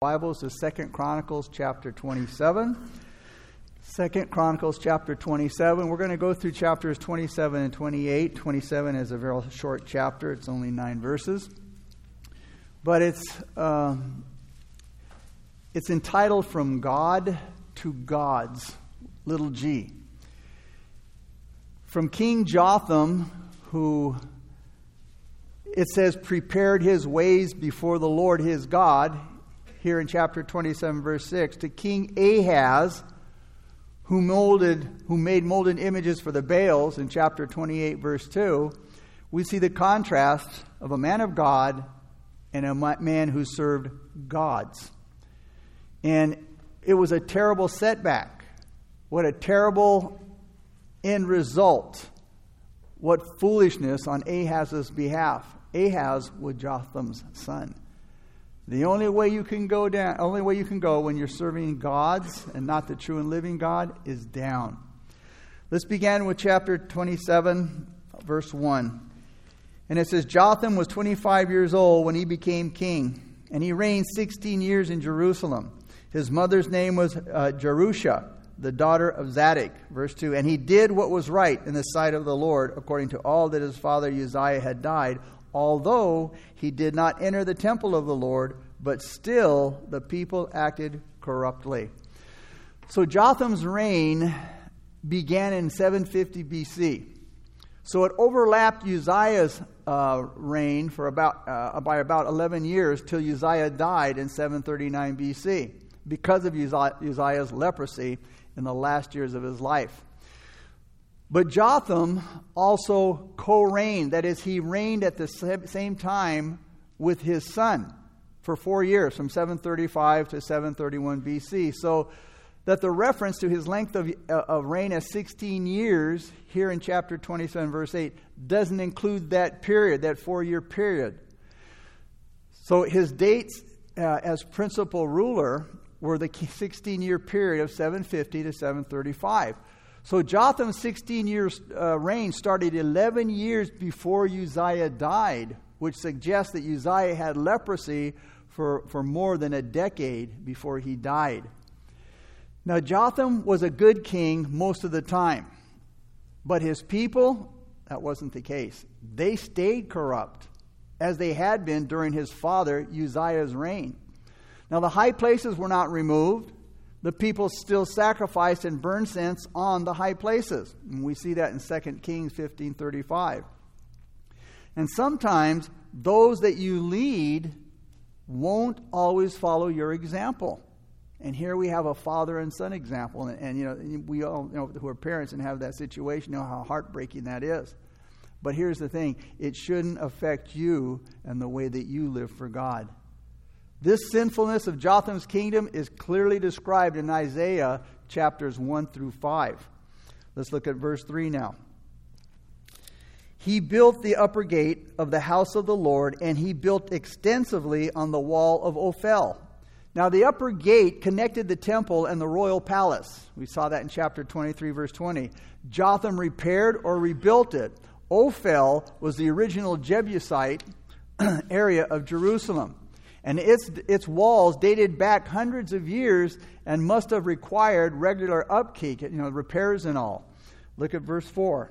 Bibles to Second Chronicles chapter 27. Second Chronicles chapter 27. We're going to go through chapters 27 and 28. 27 is a very short chapter, it's only nine verses. But it's, um, it's entitled From God to Gods, little g. From King Jotham, who it says prepared his ways before the Lord his God here in chapter 27, verse 6, to King Ahaz, who molded, who made molded images for the Baals in chapter 28, verse 2, we see the contrast of a man of God and a man who served gods. And it was a terrible setback. What a terrible end result. What foolishness on Ahaz's behalf. Ahaz was Jotham's son. The only way you can go down, only way you can go when you're serving gods and not the true and living God is down. Let's begin with chapter 27, verse 1. And it says, Jotham was 25 years old when he became king, and he reigned 16 years in Jerusalem. His mother's name was uh, Jerusha, the daughter of Zadok. Verse 2. And he did what was right in the sight of the Lord, according to all that his father Uzziah had died, although he did not enter the temple of the Lord, but still the people acted corruptly. So Jotham's reign began in 750 BC. So it overlapped Uzziah's uh, reign for about, uh, by about 11 years till Uzziah died in 739 BC because of Uzziah's leprosy in the last years of his life. But Jotham also co reigned, that is, he reigned at the same time with his son for four years, from 735 to 731 BC. So that the reference to his length of, uh, of reign as 16 years here in chapter 27, verse 8, doesn't include that period, that four year period. So his dates uh, as principal ruler were the 16 year period of 750 to 735. So Jotham's 16 years uh, reign started 11 years before Uzziah died, which suggests that Uzziah had leprosy for, for more than a decade before he died. Now, Jotham was a good king most of the time, but his people, that wasn't the case. They stayed corrupt, as they had been during his father Uzziah's reign. Now, the high places were not removed, the people still sacrificed and burned incense on the high places. And we see that in 2 Kings 15:35. And sometimes those that you lead won't always follow your example. And here we have a father and son example. And, and, you know, we all know who are parents and have that situation know how heartbreaking that is. But here's the thing it shouldn't affect you and the way that you live for God. This sinfulness of Jotham's kingdom is clearly described in Isaiah chapters 1 through 5. Let's look at verse 3 now. He built the upper gate of the house of the Lord, and he built extensively on the wall of Ophel. Now, the upper gate connected the temple and the royal palace. We saw that in chapter 23, verse 20. Jotham repaired or rebuilt it. Ophel was the original Jebusite area of Jerusalem and its, its walls dated back hundreds of years and must have required regular upkeep, you know, repairs and all. Look at verse 4.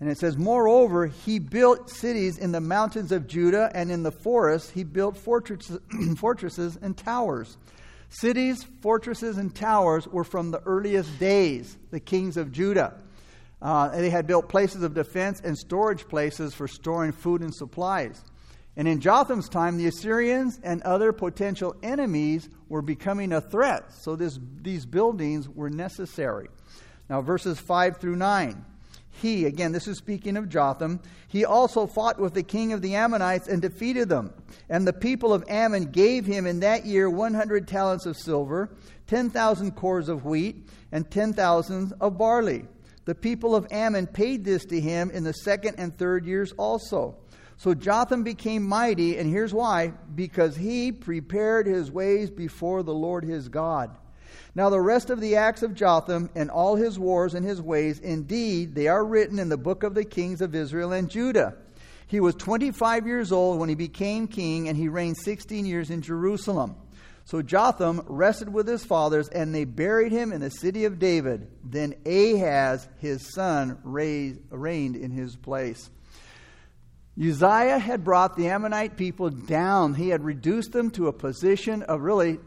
And it says, Moreover, he built cities in the mountains of Judah and in the forests, he built fortresses, fortresses and towers. Cities, fortresses, and towers were from the earliest days, the kings of Judah. Uh, they had built places of defense and storage places for storing food and supplies. And in Jotham's time, the Assyrians and other potential enemies were becoming a threat. So this, these buildings were necessary. Now, verses 5 through 9. He, again, this is speaking of Jotham, he also fought with the king of the Ammonites and defeated them. And the people of Ammon gave him in that year 100 talents of silver, 10,000 kors of wheat, and 10,000 of barley. The people of Ammon paid this to him in the second and third years also. So Jotham became mighty, and here's why because he prepared his ways before the Lord his God. Now, the rest of the acts of Jotham and all his wars and his ways, indeed, they are written in the book of the kings of Israel and Judah. He was 25 years old when he became king, and he reigned 16 years in Jerusalem. So Jotham rested with his fathers, and they buried him in the city of David. Then Ahaz, his son, reigned in his place. Uzziah had brought the Ammonite people down. He had reduced them to a position of really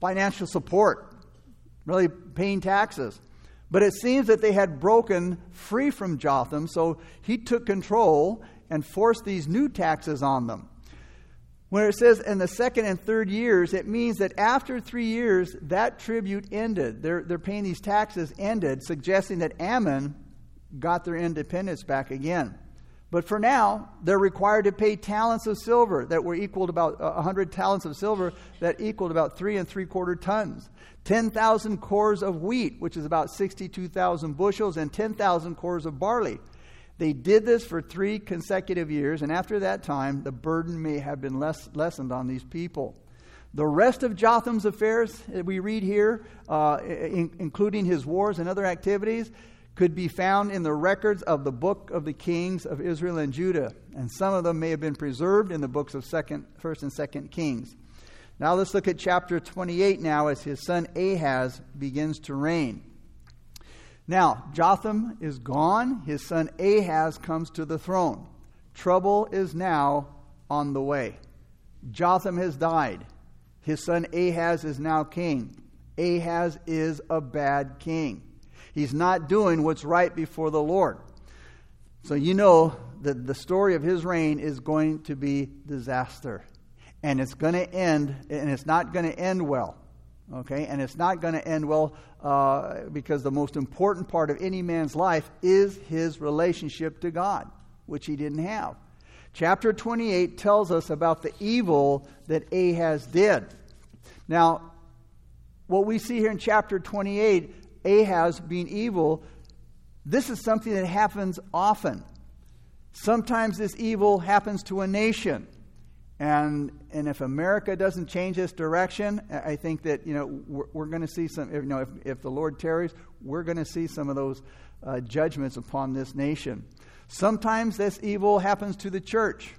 financial support, really paying taxes. But it seems that they had broken free from Jotham, so he took control and forced these new taxes on them. When it says in the second and third years, it means that after three years, that tribute ended. They're, they're paying these taxes ended, suggesting that Ammon got their independence back again. But for now, they're required to pay talents of silver that were equal to about 100 talents of silver that equaled about three and three quarter tons. 10,000 kors of wheat, which is about 62,000 bushels, and 10,000 kors of barley. They did this for three consecutive years, and after that time, the burden may have been less, lessened on these people. The rest of Jotham's affairs that we read here, uh, in, including his wars and other activities, could be found in the records of the book of the kings of Israel and Judah, and some of them may have been preserved in the books of second, First and Second Kings. Now let's look at chapter 28 now as his son Ahaz begins to reign. Now, Jotham is gone, his son Ahaz comes to the throne. Trouble is now on the way. Jotham has died. His son Ahaz is now king. Ahaz is a bad king. He's not doing what's right before the Lord. So you know that the story of his reign is going to be disaster. And it's going to end, and it's not going to end well. Okay? And it's not going to end well uh, because the most important part of any man's life is his relationship to God, which he didn't have. Chapter 28 tells us about the evil that Ahaz did. Now, what we see here in chapter 28 Ahaz being evil, this is something that happens often. Sometimes this evil happens to a nation. And, and if America doesn't change its direction, I think that, you know, we're, we're going to see some, you know, if, if the Lord tarries, we're going to see some of those uh, judgments upon this nation. Sometimes this evil happens to the church.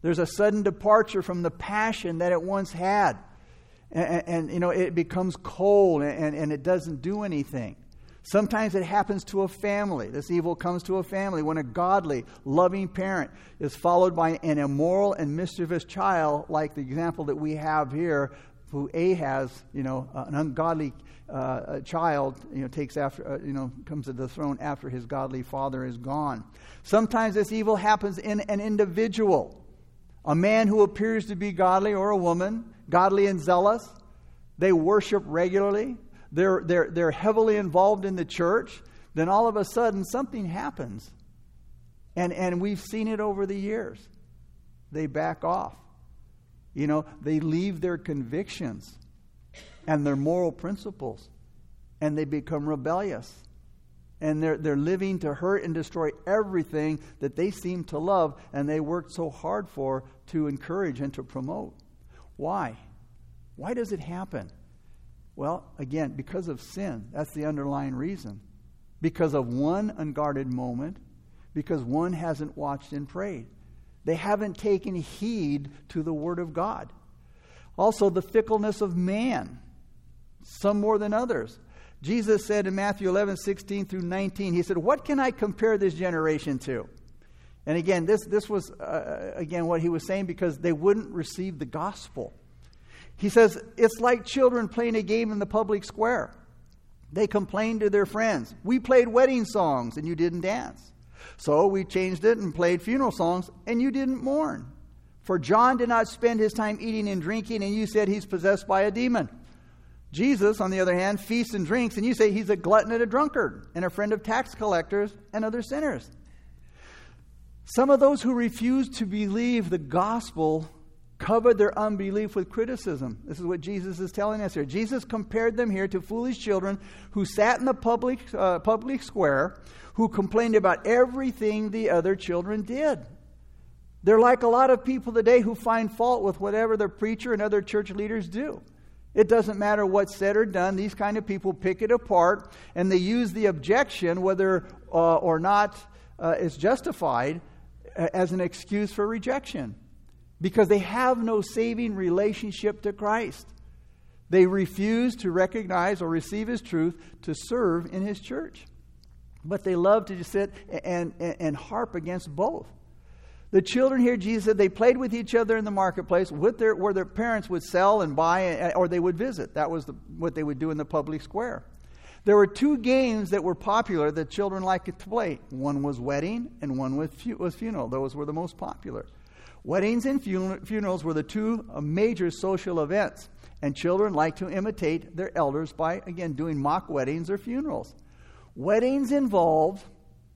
There's a sudden departure from the passion that it once had and, and, you know it becomes cold and, and it doesn't do anything. Sometimes it happens to a family. This evil comes to a family when a godly loving parent is followed by an immoral and mischievous child like the example that we have here who ahaz you know an ungodly uh, child you know takes after uh, you know comes to the throne after his godly father is gone. Sometimes this evil happens in an individual a man who appears to be godly or a woman godly and zealous. They worship regularly. They're, they're, they're heavily involved in the church. Then all of a sudden, something happens. And, and we've seen it over the years. They back off. You know, they leave their convictions and their moral principles and they become rebellious. And they're, they're living to hurt and destroy everything that they seem to love and they worked so hard for to encourage and to promote. Why? Why does it happen? Well, again, because of sin. That's the underlying reason. Because of one unguarded moment, because one hasn't watched and prayed. They haven't taken heed to the Word of God. Also, the fickleness of man, some more than others. Jesus said in Matthew 11, 16 through 19, He said, What can I compare this generation to? And again, this, this was, uh, again, what he was saying because they wouldn't receive the gospel. He says, it's like children playing a game in the public square. They complained to their friends, We played wedding songs and you didn't dance. So we changed it and played funeral songs and you didn't mourn. For John did not spend his time eating and drinking, and you said he's possessed by a demon. Jesus, on the other hand, feasts and drinks, and you say he's a glutton and a drunkard, and a friend of tax collectors and other sinners. Some of those who refused to believe the gospel covered their unbelief with criticism. This is what Jesus is telling us here. Jesus compared them here to foolish children who sat in the public, uh, public square, who complained about everything the other children did. They're like a lot of people today who find fault with whatever their preacher and other church leaders do. It doesn't matter what's said or done. These kind of people pick it apart and they use the objection, whether uh, or not uh, it's justified, as an excuse for rejection because they have no saving relationship to Christ. They refuse to recognize or receive His truth to serve in His church. But they love to just sit and, and, and harp against both. The children here, Jesus said, they played with each other in the marketplace with their, where their parents would sell and buy or they would visit. That was the, what they would do in the public square. There were two games that were popular that children liked to play. One was wedding and one was, fu- was funeral. Those were the most popular. Weddings and fun- funerals were the two uh, major social events, and children liked to imitate their elders by, again, doing mock weddings or funerals. Weddings involved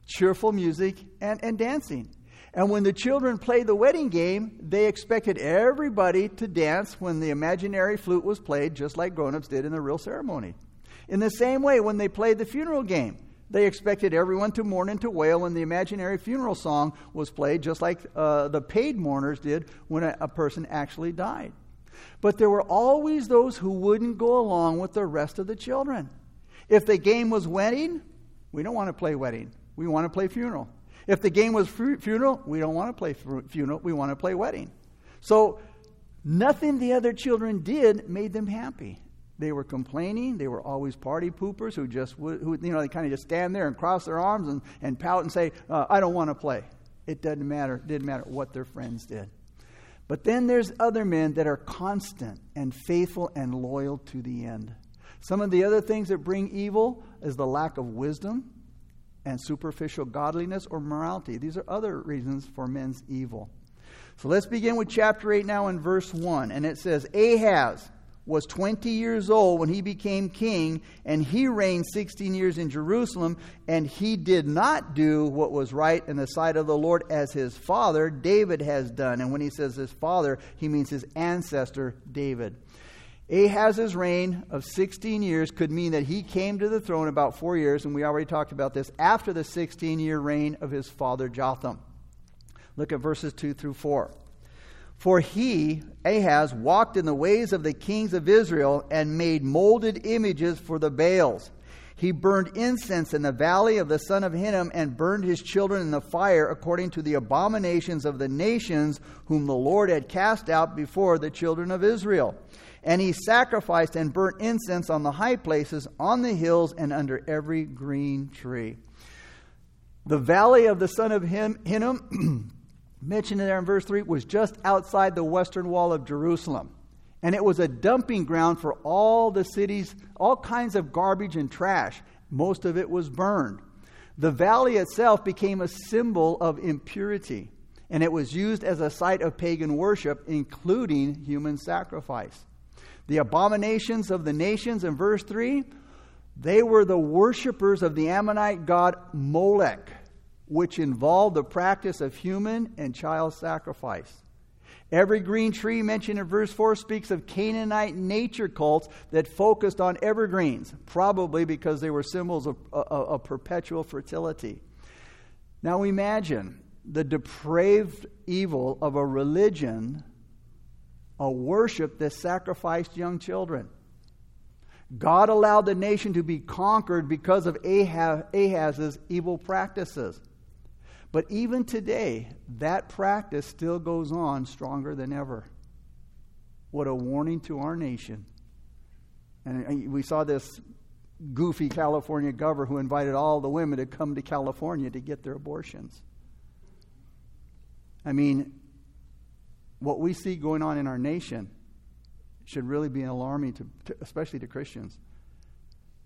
cheerful music and, and dancing. And when the children played the wedding game, they expected everybody to dance when the imaginary flute was played, just like grown ups did in the real ceremony. In the same way, when they played the funeral game, they expected everyone to mourn and to wail when the imaginary funeral song was played, just like uh, the paid mourners did when a, a person actually died. But there were always those who wouldn't go along with the rest of the children. If the game was wedding, we don't want to play wedding. We want to play funeral. If the game was funeral, we don't want to play funeral, we want to play wedding. So nothing the other children did made them happy. They were complaining. They were always party poopers who just who, you know, they kind of just stand there and cross their arms and, and pout and say, uh, I don't want to play. It doesn't matter. It didn't matter what their friends did. But then there's other men that are constant and faithful and loyal to the end. Some of the other things that bring evil is the lack of wisdom, and superficial godliness or morality. These are other reasons for men's evil. So let's begin with chapter 8 now in verse 1. And it says Ahaz was 20 years old when he became king, and he reigned 16 years in Jerusalem, and he did not do what was right in the sight of the Lord as his father David has done. And when he says his father, he means his ancestor David. Ahaz's reign of 16 years could mean that he came to the throne about four years, and we already talked about this, after the 16 year reign of his father Jotham. Look at verses 2 through 4. For he, Ahaz, walked in the ways of the kings of Israel and made molded images for the Baals. He burned incense in the valley of the son of Hinnom and burned his children in the fire according to the abominations of the nations whom the Lord had cast out before the children of Israel. And he sacrificed and burnt incense on the high places, on the hills, and under every green tree. The valley of the son of Hinnom, mentioned there in verse 3, was just outside the western wall of Jerusalem. And it was a dumping ground for all the cities, all kinds of garbage and trash. Most of it was burned. The valley itself became a symbol of impurity, and it was used as a site of pagan worship, including human sacrifice. The abominations of the nations in verse 3, they were the worshippers of the Ammonite god Molech, which involved the practice of human and child sacrifice. Every green tree mentioned in verse 4 speaks of Canaanite nature cults that focused on evergreens, probably because they were symbols of, of, of perpetual fertility. Now imagine the depraved evil of a religion a worship that sacrificed young children. God allowed the nation to be conquered because of Ahaz's evil practices. But even today, that practice still goes on stronger than ever. What a warning to our nation. And uh, we saw this goofy California governor who invited all the women to come to California to get their abortions. I mean, what we see going on in our nation should really be alarming, to, to, especially to Christians.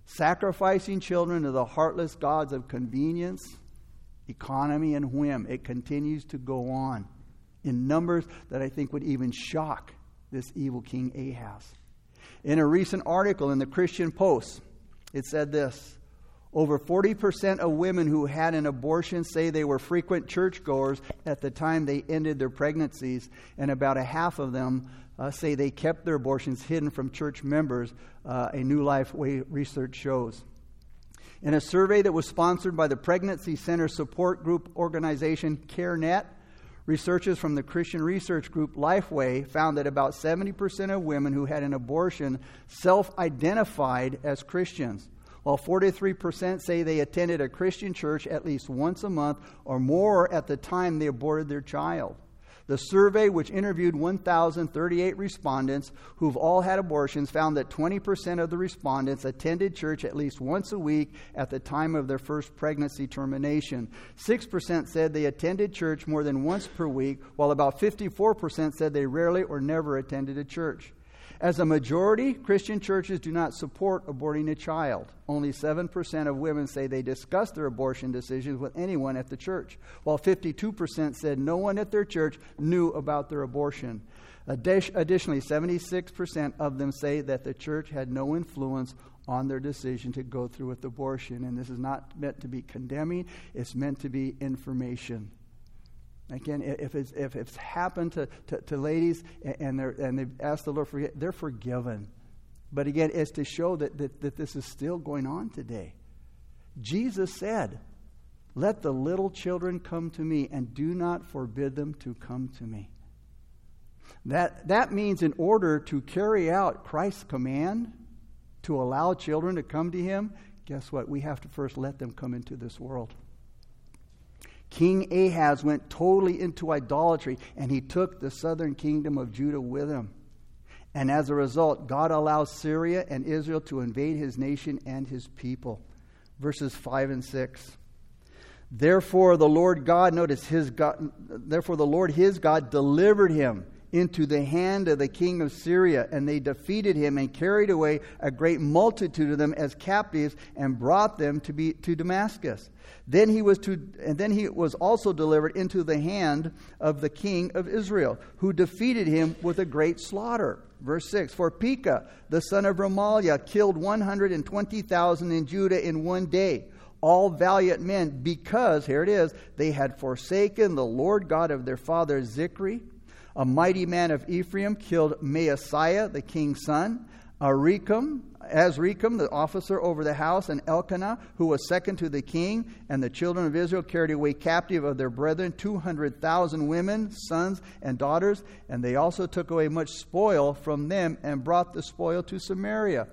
Sacrificing children to the heartless gods of convenience, economy, and whim. It continues to go on in numbers that I think would even shock this evil King Ahaz. In a recent article in the Christian Post, it said this over 40% of women who had an abortion say they were frequent churchgoers at the time they ended their pregnancies, and about a half of them uh, say they kept their abortions hidden from church members, uh, a New Lifeway research shows. In a survey that was sponsored by the Pregnancy Center support group organization CareNet, researchers from the Christian research group Lifeway found that about 70% of women who had an abortion self identified as Christians while 43% say they attended a Christian church at least once a month or more at the time they aborted their child. The survey, which interviewed 1,038 respondents who've all had abortions, found that 20% of the respondents attended church at least once a week at the time of their first pregnancy termination. 6% said they attended church more than once per week, while about 54% said they rarely or never attended a church. As a majority, Christian churches do not support aborting a child. Only 7% of women say they discuss their abortion decisions with anyone at the church, while 52% said no one at their church knew about their abortion. Additionally, 76% of them say that the church had no influence on their decision to go through with abortion. And this is not meant to be condemning, it's meant to be information. Again, if it's, if it's happened to, to, to ladies and, they're, and they've asked the Lord for they're forgiven. But again, it's to show that, that, that this is still going on today. Jesus said, Let the little children come to me, and do not forbid them to come to me. That, that means, in order to carry out Christ's command to allow children to come to him, guess what? We have to first let them come into this world. King Ahaz went totally into idolatry, and he took the southern kingdom of Judah with him. And as a result, God allows Syria and Israel to invade his nation and his people. Verses 5 and 6. Therefore, the Lord God, notice his God, therefore, the Lord his God delivered him into the hand of the king of Syria, and they defeated him and carried away a great multitude of them as captives and brought them to be to Damascus. Then he was to and then he was also delivered into the hand of the king of Israel, who defeated him with a great slaughter. Verse 6 For Pekah, the son of Remaliah, killed 120,000 in Judah in one day all valiant men, because, here it is, they had forsaken the Lord God of their father Zikri, a mighty man of Ephraim killed Maaseiah, the king's son. Arikam, Azrikam, the officer over the house, and Elkanah, who was second to the king, and the children of Israel carried away captive of their brethren 200,000 women, sons, and daughters, and they also took away much spoil from them and brought the spoil to Samaria.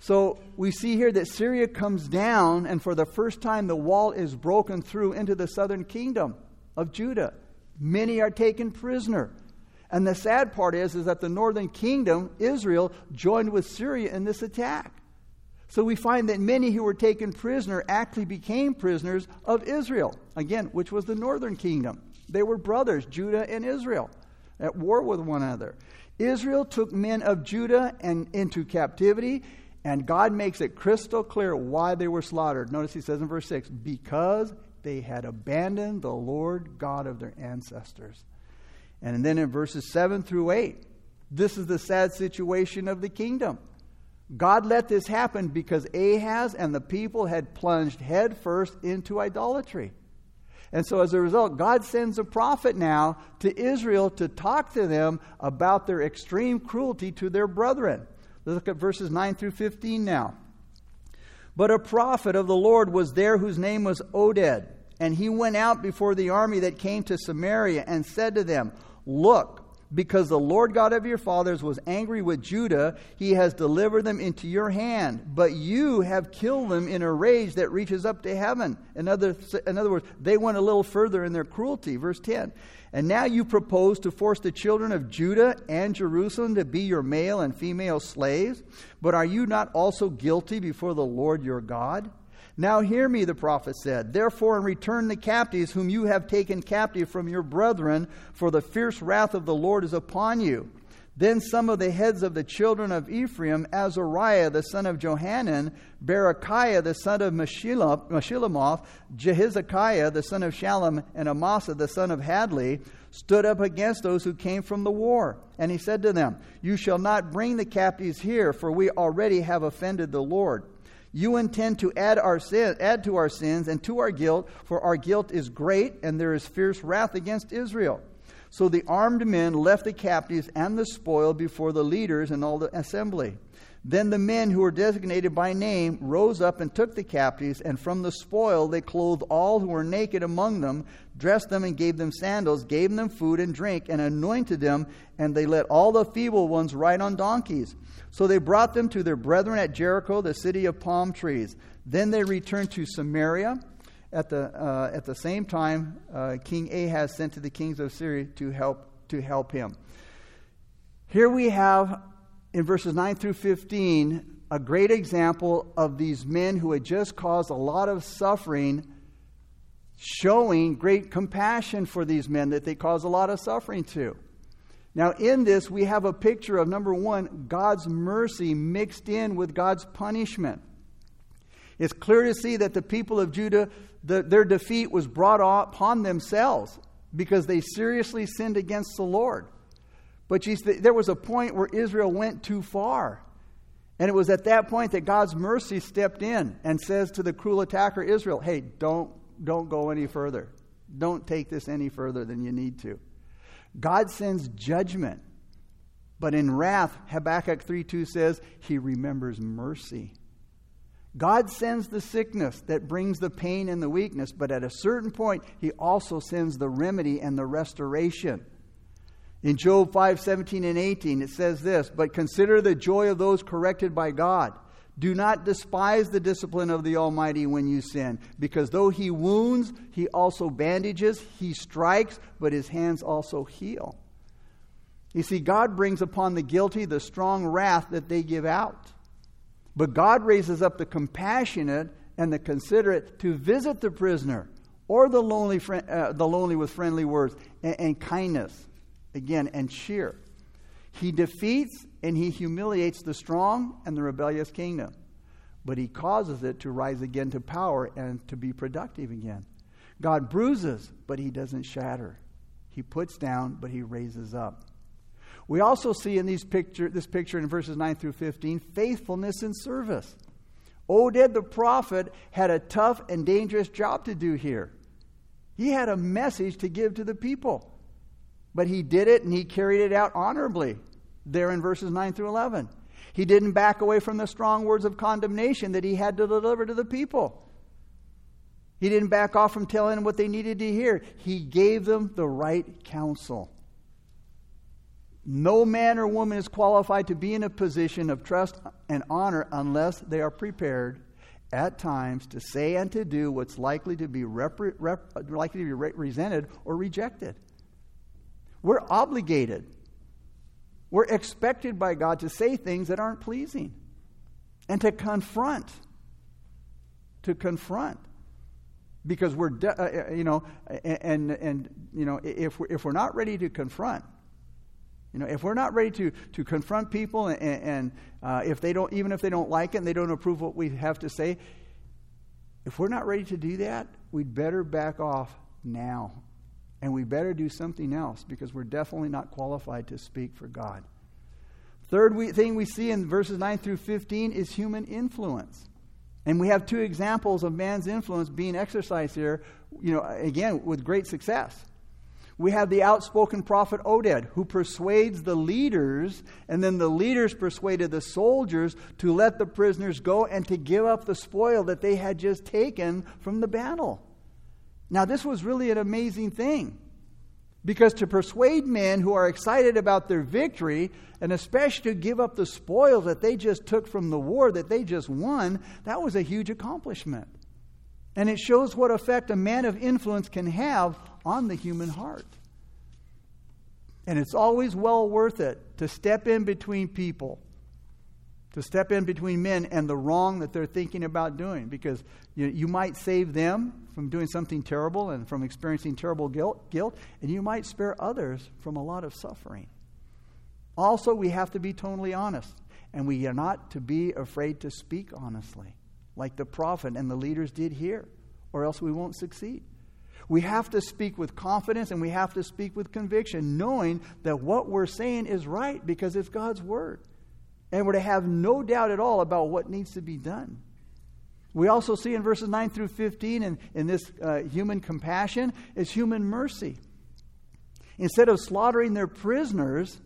So we see here that Syria comes down, and for the first time, the wall is broken through into the southern kingdom of Judah. Many are taken prisoner. And the sad part is, is that the northern kingdom, Israel, joined with Syria in this attack. So we find that many who were taken prisoner actually became prisoners of Israel, again, which was the northern kingdom. They were brothers, Judah and Israel, at war with one another. Israel took men of Judah and into captivity, and God makes it crystal clear why they were slaughtered. Notice he says in verse 6 because they had abandoned the Lord God of their ancestors. And then in verses 7 through 8, this is the sad situation of the kingdom. God let this happen because Ahaz and the people had plunged headfirst into idolatry. And so, as a result, God sends a prophet now to Israel to talk to them about their extreme cruelty to their brethren. Let's look at verses 9 through 15 now. But a prophet of the Lord was there whose name was Oded, and he went out before the army that came to Samaria and said to them, Look, because the Lord God of your fathers was angry with Judah, he has delivered them into your hand. But you have killed them in a rage that reaches up to heaven. In other, in other words, they went a little further in their cruelty. Verse 10. And now you propose to force the children of Judah and Jerusalem to be your male and female slaves. But are you not also guilty before the Lord your God? Now hear me, the prophet said. Therefore, return the captives whom you have taken captive from your brethren, for the fierce wrath of the Lord is upon you. Then some of the heads of the children of Ephraim, Azariah the son of Johanan, Berechiah the son of Meshillemoth, Jehizekiah the son of Shallum, and Amasa the son of Hadlai, stood up against those who came from the war. And he said to them, You shall not bring the captives here, for we already have offended the Lord. You intend to add, our sin, add to our sins and to our guilt, for our guilt is great, and there is fierce wrath against Israel. So the armed men left the captives and the spoil before the leaders and all the assembly. Then the men who were designated by name rose up and took the captives, and from the spoil they clothed all who were naked among them, dressed them and gave them sandals, gave them food and drink, and anointed them, and they let all the feeble ones ride on donkeys. So they brought them to their brethren at Jericho, the city of palm trees. Then they returned to Samaria. At the, uh, at the same time, uh, King Ahaz sent to the kings of Syria to help, to help him. Here we have, in verses 9 through 15, a great example of these men who had just caused a lot of suffering, showing great compassion for these men that they caused a lot of suffering to. Now, in this, we have a picture of number one, God's mercy mixed in with God's punishment. It's clear to see that the people of Judah, the, their defeat was brought upon themselves because they seriously sinned against the Lord. But see, there was a point where Israel went too far. And it was at that point that God's mercy stepped in and says to the cruel attacker Israel, hey, don't, don't go any further. Don't take this any further than you need to. God sends judgment. But in wrath, Habakkuk 3 2 says, He remembers mercy. God sends the sickness that brings the pain and the weakness, but at a certain point, He also sends the remedy and the restoration. In Job 5 17 and 18, it says this But consider the joy of those corrected by God. Do not despise the discipline of the Almighty when you sin, because though he wounds, he also bandages, he strikes, but his hands also heal. You see, God brings upon the guilty the strong wrath that they give out. But God raises up the compassionate and the considerate to visit the prisoner or the lonely, uh, the lonely with friendly words and, and kindness, again, and cheer. He defeats and he humiliates the strong and the rebellious kingdom. But he causes it to rise again to power and to be productive again. God bruises, but he doesn't shatter. He puts down, but he raises up. We also see in these picture, this picture in verses 9 through 15 faithfulness in service. Oded the prophet had a tough and dangerous job to do here. He had a message to give to the people, but he did it and he carried it out honorably there in verses 9 through 11. He didn't back away from the strong words of condemnation that he had to deliver to the people. He didn't back off from telling them what they needed to hear. He gave them the right counsel. No man or woman is qualified to be in a position of trust and honor unless they are prepared at times to say and to do what's likely to be rep- rep- likely to be re- resented or rejected. We're obligated we're expected by God to say things that aren't pleasing and to confront. To confront. Because we're, de- uh, uh you know, and, and, you know, if we're, if we're not ready to confront, you know, if we're not ready to, to confront people and, and uh, if they don't, even if they don't like it and they don't approve what we have to say, if we're not ready to do that, we'd better back off now and we better do something else because we're definitely not qualified to speak for God. Third we, thing we see in verses 9 through 15 is human influence. And we have two examples of man's influence being exercised here, you know, again, with great success. We have the outspoken prophet Oded, who persuades the leaders, and then the leaders persuaded the soldiers to let the prisoners go and to give up the spoil that they had just taken from the battle. Now, this was really an amazing thing. Because to persuade men who are excited about their victory, and especially to give up the spoils that they just took from the war that they just won, that was a huge accomplishment. And it shows what effect a man of influence can have on the human heart. And it's always well worth it to step in between people to step in between men and the wrong that they're thinking about doing because you, you might save them from doing something terrible and from experiencing terrible guilt, guilt, and you might spare others from a lot of suffering. Also, we have to be totally honest, and we are not to be afraid to speak honestly, like the prophet and the leaders did here, or else we won't succeed. We have to speak with confidence and we have to speak with conviction, knowing that what we're saying is right because it's God's word and we're to have no doubt at all about what needs to be done. We also see in verses 9 through 15 in, in this uh, human compassion is human mercy. Instead of slaughtering their prisoners,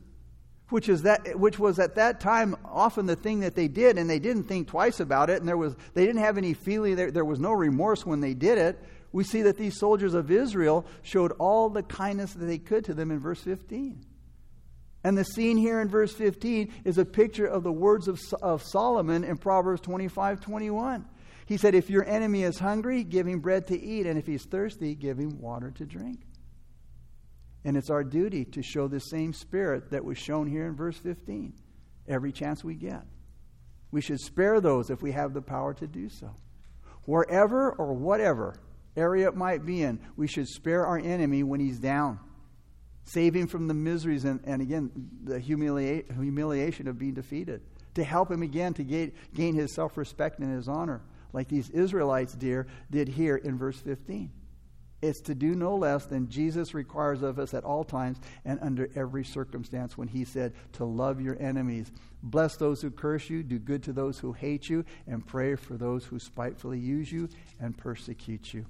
which, is that, which was at that time often the thing that they did, and they didn't think twice about it, and there was, they didn't have any feeling, there, there was no remorse when they did it. We see that these soldiers of Israel showed all the kindness that they could to them in verse 15. And the scene here in verse 15 is a picture of the words of, of Solomon in Proverbs 25 21. He said, If your enemy is hungry, give him bread to eat, and if he's thirsty, give him water to drink. And it's our duty to show the same spirit that was shown here in verse 15 every chance we get. We should spare those if we have the power to do so. Wherever or whatever area it might be in, we should spare our enemy when he's down. Save him from the miseries and, and again, the humilia- humiliation of being defeated. To help him again to gain, gain his self respect and his honor, like these Israelites dear, did here in verse 15. It's to do no less than Jesus requires of us at all times and under every circumstance when he said to love your enemies. Bless those who curse you, do good to those who hate you, and pray for those who spitefully use you and persecute you.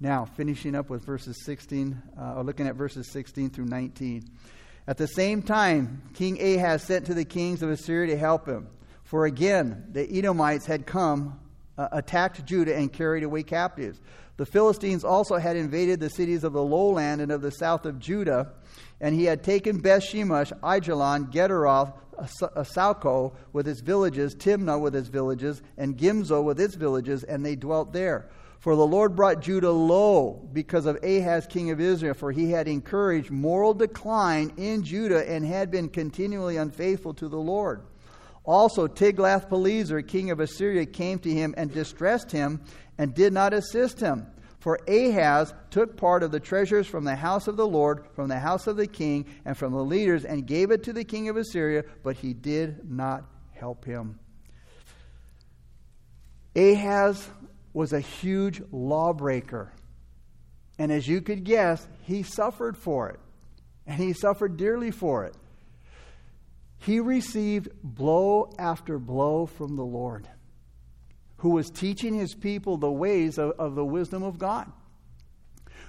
Now, finishing up with verses 16, uh, or looking at verses 16 through 19. At the same time, King Ahaz sent to the kings of Assyria to help him. For again, the Edomites had come, uh, attacked Judah, and carried away captives. The Philistines also had invaded the cities of the lowland and of the south of Judah, and he had taken Beth Shemesh, Aijalon, Gederoth, Sochoh with its villages, Timnah with its villages, and Gimzo with its villages, and they dwelt there. For the Lord brought Judah low because of Ahaz, king of Israel, for he had encouraged moral decline in Judah and had been continually unfaithful to the Lord. Also, Tiglath-Pileser, king of Assyria, came to him and distressed him and did not assist him. For Ahaz took part of the treasures from the house of the Lord, from the house of the king, and from the leaders, and gave it to the king of Assyria, but he did not help him. Ahaz was a huge lawbreaker. And as you could guess, he suffered for it. And he suffered dearly for it. He received blow after blow from the Lord who was teaching his people the ways of, of the wisdom of God.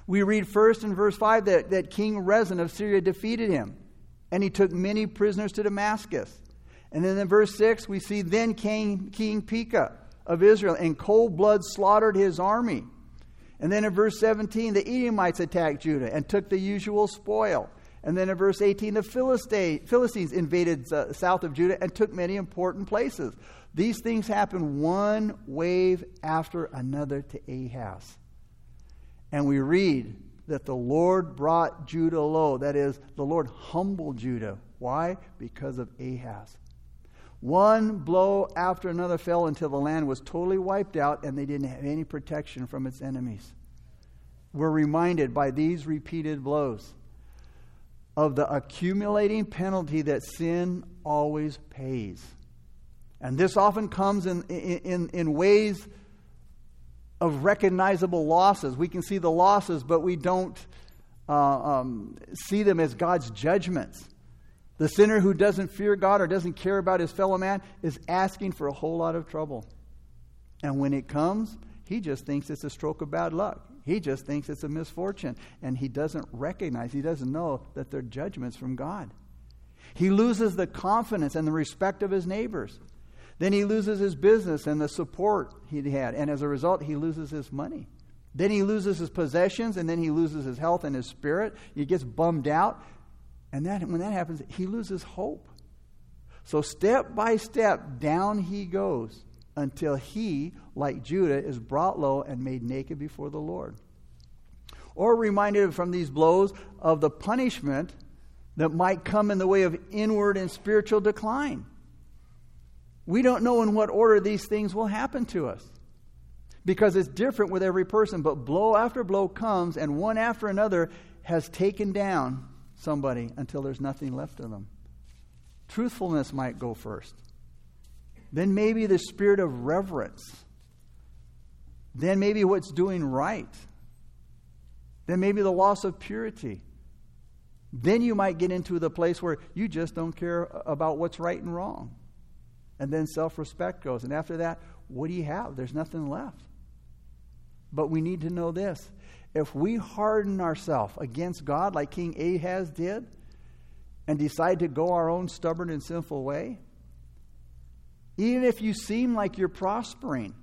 We read first in verse 5 that, that King Rezin of Syria defeated him, and he took many prisoners to Damascus. And then in verse 6, we see then King, King Pekah of Israel in cold blood slaughtered his army. And then in verse 17, the Edomites attacked Judah and took the usual spoil. And then in verse 18, the Philistines invaded uh, south of Judah and took many important places. These things happen one wave after another to Ahaz. And we read that the Lord brought Judah low. That is, the Lord humbled Judah. Why? Because of Ahaz. One blow after another fell until the land was totally wiped out and they didn't have any protection from its enemies. We're reminded by these repeated blows of the accumulating penalty that sin always pays. And this often comes in, in, in ways of recognizable losses. We can see the losses, but we don't uh, um, see them as God's judgments. The sinner who doesn't fear God or doesn't care about his fellow man is asking for a whole lot of trouble. And when it comes, he just thinks it's a stroke of bad luck. He just thinks it's a misfortune. And he doesn't recognize, he doesn't know that they're judgments from God. He loses the confidence and the respect of his neighbors. Then he loses his business and the support he had, and as a result, he loses his money. Then he loses his possessions, and then he loses his health and his spirit. He gets bummed out, and that, when that happens, he loses hope. So, step by step, down he goes until he, like Judah, is brought low and made naked before the Lord. Or reminded from these blows of the punishment that might come in the way of inward and spiritual decline. We don't know in what order these things will happen to us because it's different with every person. But blow after blow comes, and one after another has taken down somebody until there's nothing left of them. Truthfulness might go first. Then maybe the spirit of reverence. Then maybe what's doing right. Then maybe the loss of purity. Then you might get into the place where you just don't care about what's right and wrong. And then self respect goes. And after that, what do you have? There's nothing left. But we need to know this if we harden ourselves against God like King Ahaz did and decide to go our own stubborn and sinful way, even if you seem like you're prospering,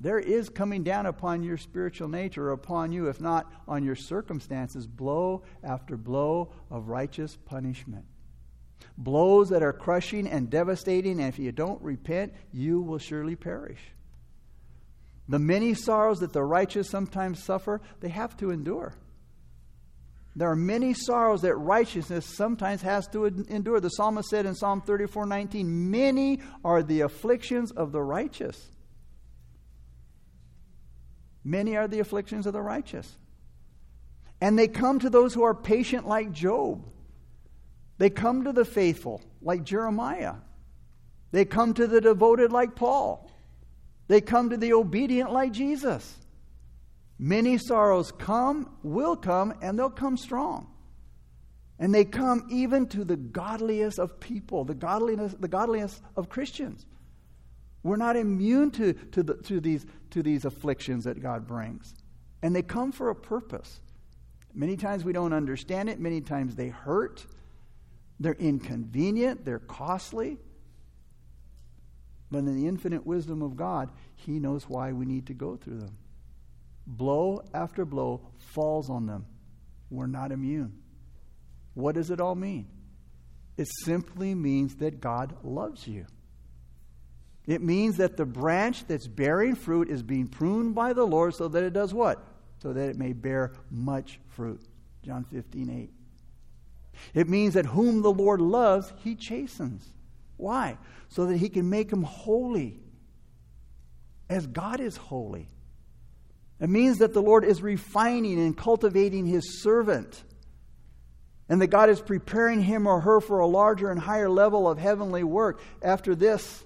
there is coming down upon your spiritual nature, upon you, if not on your circumstances, blow after blow of righteous punishment. Blows that are crushing and devastating, and if you don't repent, you will surely perish. The many sorrows that the righteous sometimes suffer, they have to endure. There are many sorrows that righteousness sometimes has to endure. The psalmist said in Psalm 34 19, Many are the afflictions of the righteous. Many are the afflictions of the righteous. And they come to those who are patient, like Job. They come to the faithful, like Jeremiah. They come to the devoted, like Paul. They come to the obedient, like Jesus. Many sorrows come, will come, and they'll come strong. And they come even to the godliest of people, the godliness, the godliness of Christians. We're not immune to, to, the, to, these, to these afflictions that God brings. And they come for a purpose. Many times we don't understand it, many times they hurt, they're inconvenient, they're costly. But in the infinite wisdom of God, He knows why we need to go through them. Blow after blow falls on them. We're not immune. What does it all mean? It simply means that God loves you. It means that the branch that's bearing fruit is being pruned by the Lord so that it does what? So that it may bear much fruit. John 15, 8. It means that whom the Lord loves, he chastens. Why? So that he can make them holy as God is holy. It means that the Lord is refining and cultivating his servant. And that God is preparing him or her for a larger and higher level of heavenly work after this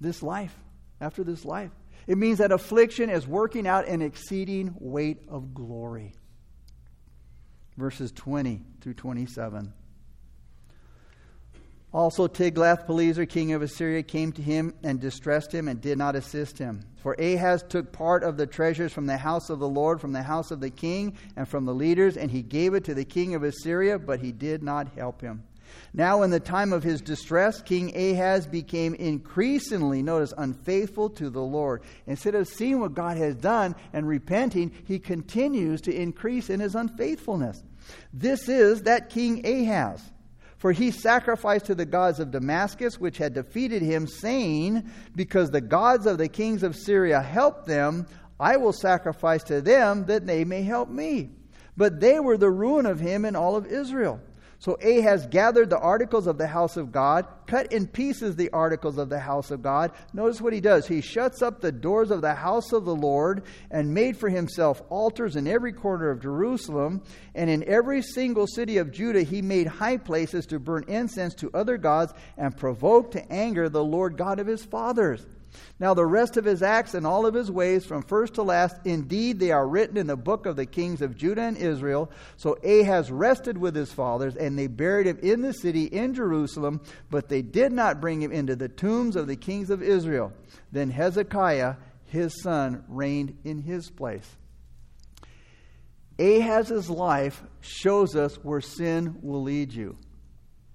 this life, after this life. It means that affliction is working out an exceeding weight of glory. Verses 20 through 27. Also, Tiglath-Pileser, king of Assyria, came to him and distressed him and did not assist him. For Ahaz took part of the treasures from the house of the Lord, from the house of the king, and from the leaders, and he gave it to the king of Assyria, but he did not help him. Now, in the time of his distress, King Ahaz became increasingly, notice, unfaithful to the Lord. Instead of seeing what God has done and repenting, he continues to increase in his unfaithfulness. This is that King Ahaz. For he sacrificed to the gods of Damascus, which had defeated him, saying, Because the gods of the kings of Syria helped them, I will sacrifice to them that they may help me. But they were the ruin of him and all of Israel. So Ahaz gathered the articles of the house of God, cut in pieces the articles of the house of God. Notice what he does. He shuts up the doors of the house of the Lord and made for himself altars in every corner of Jerusalem. And in every single city of Judah, he made high places to burn incense to other gods and provoke to anger the Lord God of his fathers. Now, the rest of his acts and all of his ways, from first to last, indeed they are written in the book of the kings of Judah and Israel. So Ahaz rested with his fathers, and they buried him in the city in Jerusalem, but they did not bring him into the tombs of the kings of Israel. Then Hezekiah, his son, reigned in his place. Ahaz's life shows us where sin will lead you,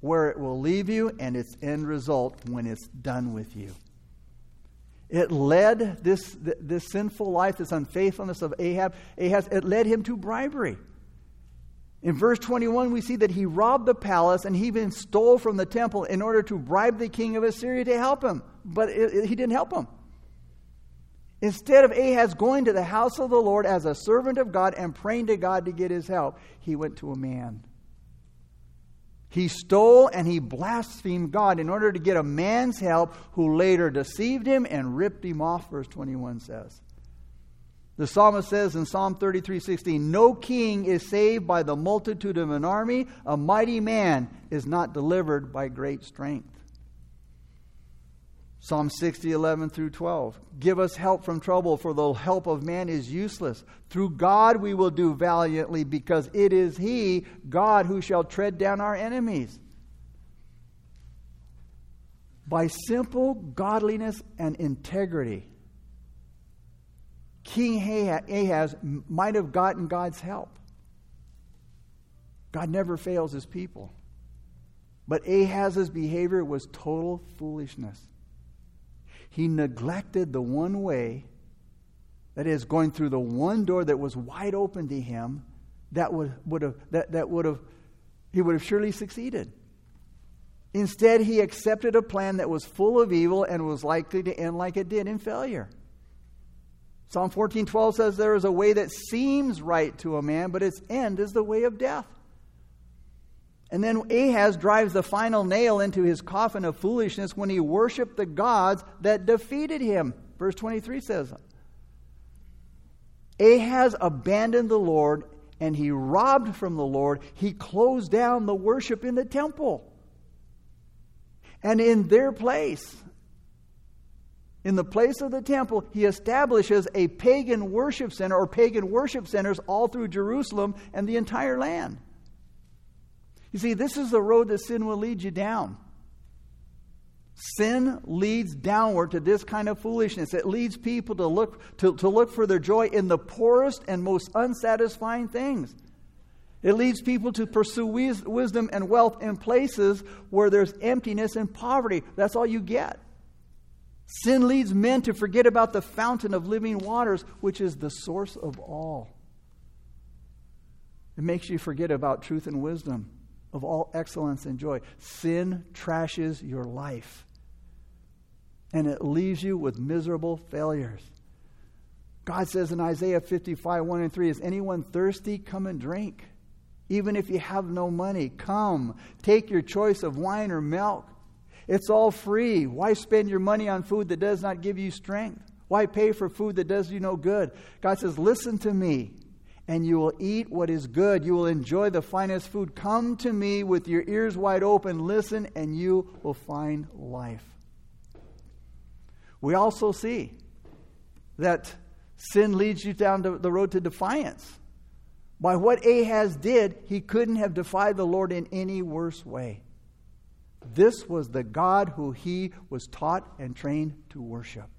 where it will leave you, and its end result when it's done with you. It led this, this sinful life, this unfaithfulness of Ahab, Ahaz, it led him to bribery. In verse 21, we see that he robbed the palace and he even stole from the temple in order to bribe the king of Assyria to help him. But it, it, he didn't help him. Instead of Ahaz going to the house of the Lord as a servant of God and praying to God to get his help, he went to a man. He stole and he blasphemed God in order to get a man's help who later deceived him and ripped him off, verse 21 says. The psalmist says in Psalm 33 16, No king is saved by the multitude of an army, a mighty man is not delivered by great strength. Psalm 60, 11 through 12. Give us help from trouble, for the help of man is useless. Through God we will do valiantly, because it is He, God, who shall tread down our enemies. By simple godliness and integrity, King Ahaz might have gotten God's help. God never fails his people. But Ahaz's behavior was total foolishness. He neglected the one way, that is, going through the one door that was wide open to him, that would, would have, that, that would have, he would have surely succeeded. Instead, he accepted a plan that was full of evil and was likely to end like it did in failure. Psalm 14:12 says there is a way that seems right to a man, but its end is the way of death. And then Ahaz drives the final nail into his coffin of foolishness when he worshiped the gods that defeated him. Verse 23 says, Ahaz abandoned the Lord and he robbed from the Lord. He closed down the worship in the temple. And in their place, in the place of the temple, he establishes a pagan worship center or pagan worship centers all through Jerusalem and the entire land. You see, this is the road that sin will lead you down. Sin leads downward to this kind of foolishness. It leads people to look, to, to look for their joy in the poorest and most unsatisfying things. It leads people to pursue wisdom and wealth in places where there's emptiness and poverty. That's all you get. Sin leads men to forget about the fountain of living waters, which is the source of all. It makes you forget about truth and wisdom of all excellence and joy. Sin trashes your life, and it leaves you with miserable failures. God says in Isaiah 55, 1 and 3, Is anyone thirsty? Come and drink. Even if you have no money, come. Take your choice of wine or milk. It's all free. Why spend your money on food that does not give you strength? Why pay for food that does you no good? God says, Listen to me and you will eat what is good. You will enjoy the finest food. Come to me with your ears wide open, listen, and you will find life. We also see that sin leads you down the road to defiance. By what Ahaz did, he couldn't have defied the Lord in any worse way. This was the God who he was taught and trained to worship.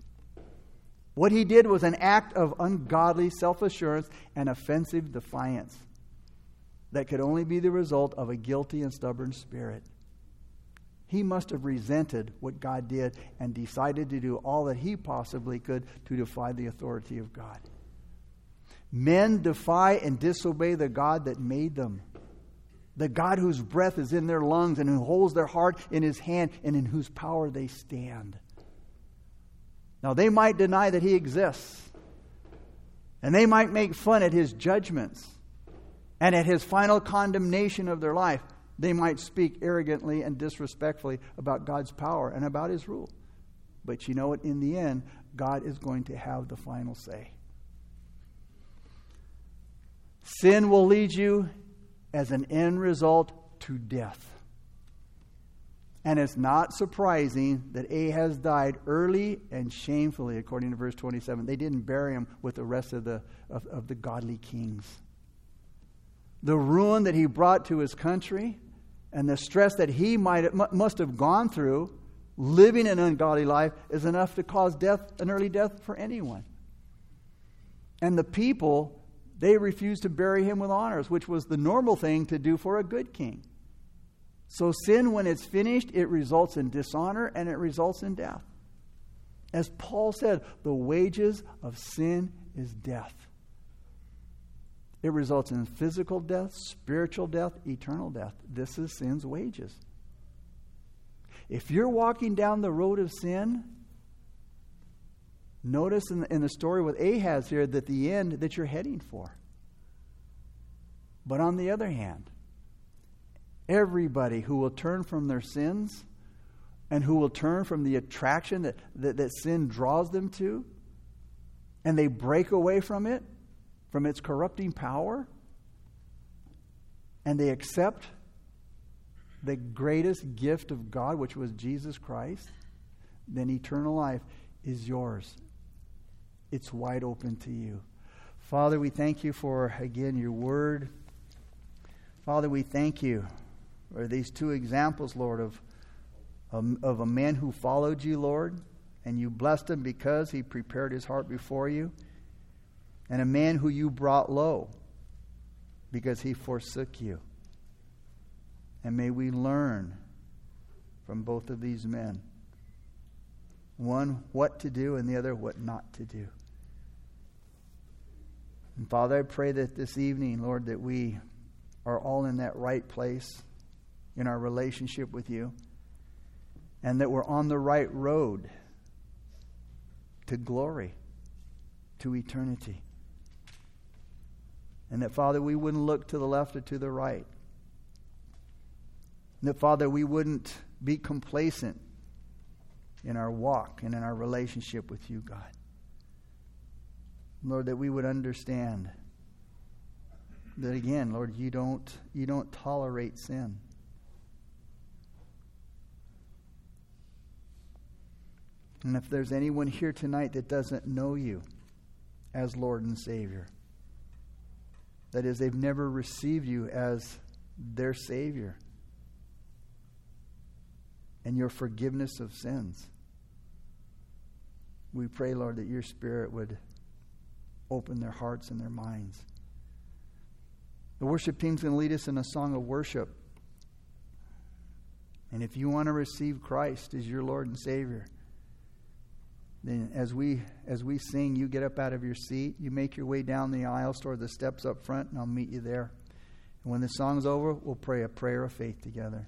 What he did was an act of ungodly self assurance and offensive defiance that could only be the result of a guilty and stubborn spirit. He must have resented what God did and decided to do all that he possibly could to defy the authority of God. Men defy and disobey the God that made them, the God whose breath is in their lungs and who holds their heart in his hand and in whose power they stand. Now, they might deny that he exists, and they might make fun at his judgments and at his final condemnation of their life. They might speak arrogantly and disrespectfully about God's power and about his rule. But you know what? In the end, God is going to have the final say. Sin will lead you as an end result to death. And it's not surprising that Ahaz died early and shamefully, according to verse 27. They didn't bury him with the rest of the, of, of the godly kings. The ruin that he brought to his country and the stress that he might, must have gone through living an ungodly life is enough to cause death, an early death for anyone. And the people, they refused to bury him with honors, which was the normal thing to do for a good king. So, sin, when it's finished, it results in dishonor and it results in death. As Paul said, the wages of sin is death. It results in physical death, spiritual death, eternal death. This is sin's wages. If you're walking down the road of sin, notice in the, in the story with Ahaz here that the end that you're heading for. But on the other hand, everybody who will turn from their sins and who will turn from the attraction that, that, that sin draws them to, and they break away from it, from its corrupting power, and they accept the greatest gift of God, which was Jesus Christ, then eternal life is yours. It's wide open to you. Father, we thank you for, again, your word. Father, we thank you or these two examples, Lord, of, um, of a man who followed you, Lord, and you blessed him because he prepared his heart before you. and a man who you brought low because he forsook you. And may we learn from both of these men one, what to do, and the other, what not to do. And Father, I pray that this evening, Lord, that we are all in that right place in our relationship with you and that we're on the right road to glory, to eternity. And that, Father, we wouldn't look to the left or to the right. And that, Father, we wouldn't be complacent in our walk and in our relationship with you, God. Lord, that we would understand that again, Lord, you don't you don't tolerate sin. And if there's anyone here tonight that doesn't know you as Lord and Savior, that is, they've never received you as their Savior and your forgiveness of sins, we pray, Lord, that your Spirit would open their hearts and their minds. The worship team's going to lead us in a song of worship. And if you want to receive Christ as your Lord and Savior, then as we as we sing, you get up out of your seat, you make your way down the aisles toward the steps up front, and I'll meet you there. And when the song's over, we'll pray a prayer of faith together.